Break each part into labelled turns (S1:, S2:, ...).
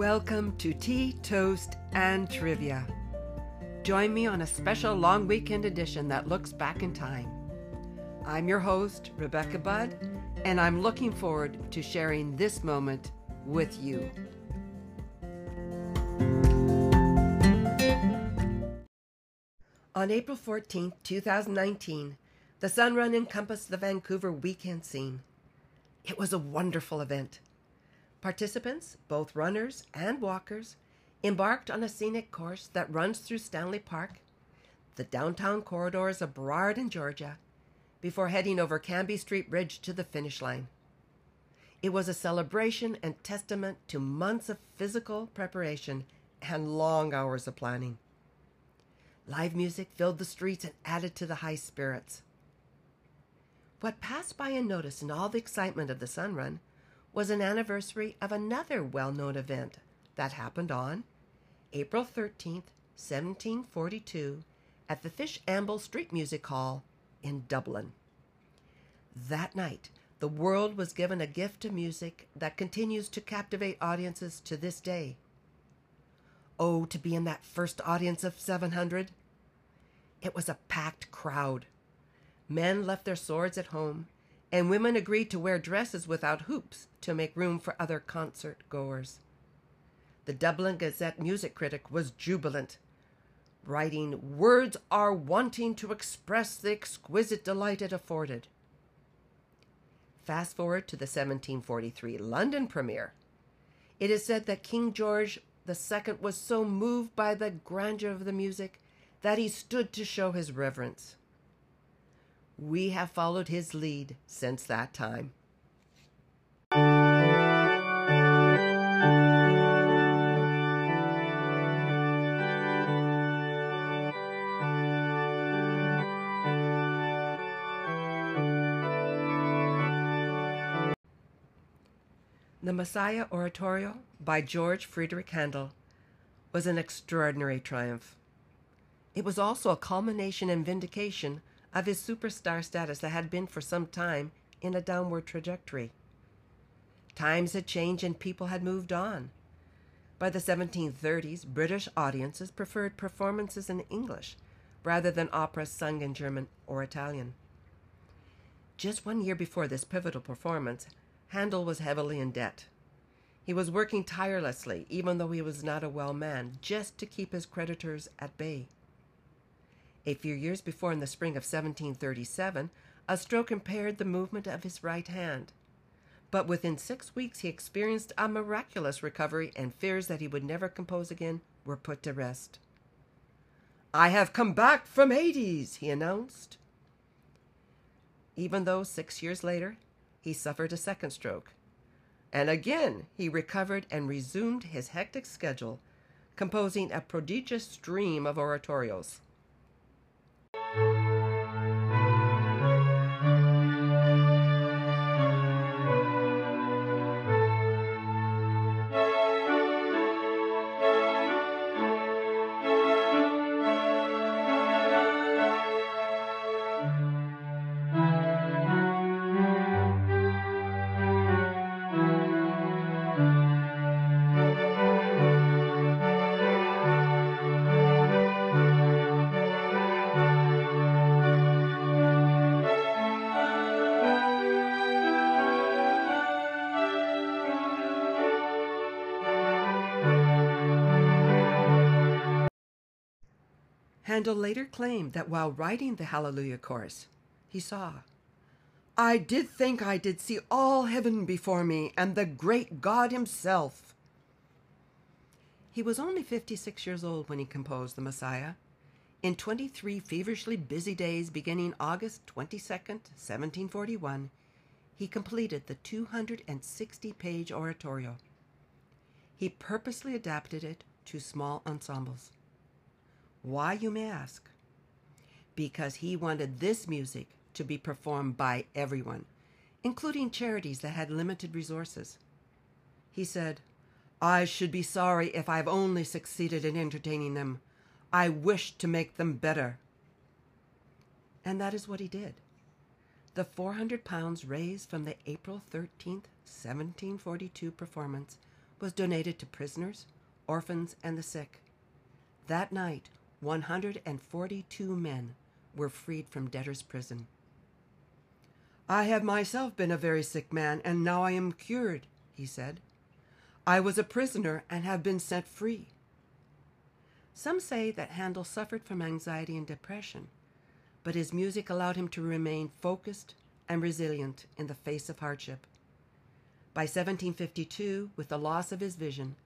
S1: Welcome to Tea, Toast, and Trivia. Join me on a special long weekend edition that looks back in time. I'm your host, Rebecca Budd, and I'm looking forward to sharing this moment with you. On April 14, 2019, the Sun Run encompassed the Vancouver weekend scene. It was a wonderful event. Participants, both runners and walkers, embarked on a scenic course that runs through Stanley Park, the downtown corridors of Burrard and Georgia, before heading over Cambie Street Bridge to the finish line. It was a celebration and testament to months of physical preparation and long hours of planning. Live music filled the streets and added to the high spirits. What passed by unnoticed in all the excitement of the Sun Run was an anniversary of another well known event that happened on April 13th, 1742, at the Fishamble Street Music Hall in Dublin. That night, the world was given a gift of music that continues to captivate audiences to this day. Oh, to be in that first audience of 700! It was a packed crowd. Men left their swords at home and women agreed to wear dresses without hoops to make room for other concert goers. The Dublin Gazette music critic was jubilant, writing, Words are wanting to express the exquisite delight it afforded. Fast forward to the 1743 London premiere. It is said that King George II was so moved by the grandeur of the music that he stood to show his reverence. We have followed his lead since that time. The Messiah Oratorio by George Friedrich Handel was an extraordinary triumph. It was also a culmination and vindication of his superstar status that had been for some time in a downward trajectory. Times had changed and people had moved on. By the 1730s, British audiences preferred performances in English rather than operas sung in German or Italian. Just one year before this pivotal performance, Handel was heavily in debt. He was working tirelessly, even though he was not a well man, just to keep his creditors at bay. A few years before, in the spring of 1737, a stroke impaired the movement of his right hand. But within six weeks, he experienced a miraculous recovery, and fears that he would never compose again were put to rest. I have come back from Hades, he announced. Even though six years later he suffered a second stroke. And again he recovered and resumed his hectic schedule, composing a prodigious stream of oratorios. Handel later claimed that while writing the Hallelujah chorus, he saw, I did think I did see all heaven before me and the great God Himself. He was only 56 years old when he composed the Messiah. In 23 feverishly busy days beginning August 22nd, 1741, he completed the 260 page oratorio. He purposely adapted it to small ensembles. Why, you may ask? Because he wanted this music to be performed by everyone, including charities that had limited resources. He said, I should be sorry if I've only succeeded in entertaining them. I wish to make them better. And that is what he did. The 400 pounds raised from the April 13th, 1742 performance was donated to prisoners, orphans, and the sick. That night, 142 men were freed from debtor's prison. I have myself been a very sick man, and now I am cured, he said. I was a prisoner and have been set free. Some say that Handel suffered from anxiety and depression, but his music allowed him to remain focused and resilient in the face of hardship. By 1752, with the loss of his vision,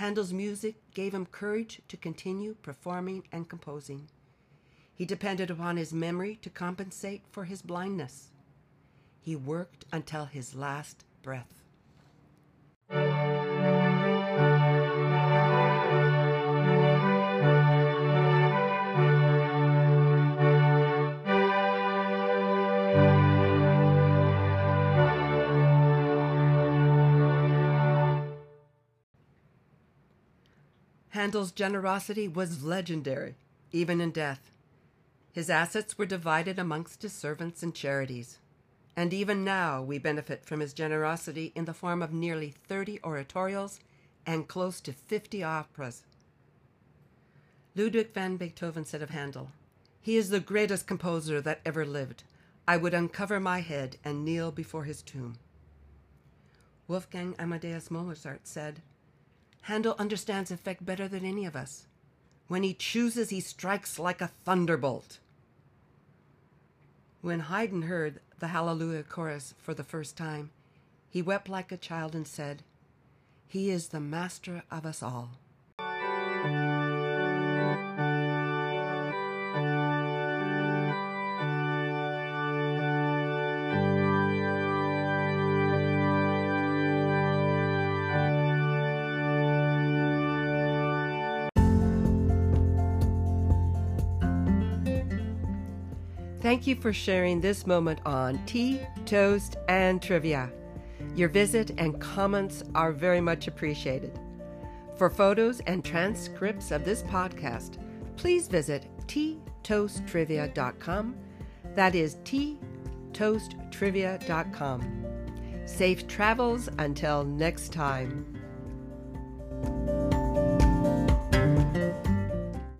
S1: Handel's music gave him courage to continue performing and composing. He depended upon his memory to compensate for his blindness. He worked until his last breath. Handel's generosity was legendary, even in death. His assets were divided amongst his servants and charities. And even now we benefit from his generosity in the form of nearly 30 oratorios and close to 50 operas. Ludwig van Beethoven said of Handel, He is the greatest composer that ever lived. I would uncover my head and kneel before his tomb. Wolfgang Amadeus Mozart said, Handel understands effect better than any of us. When he chooses, he strikes like a thunderbolt. When Haydn heard the Hallelujah chorus for the first time, he wept like a child and said, He is the master of us all. Thank you for sharing this moment on Tea, Toast, and Trivia. Your visit and comments are very much appreciated. For photos and transcripts of this podcast, please visit teatoasttrivia.com. That is teatoasttrivia.com. Safe travels until next time.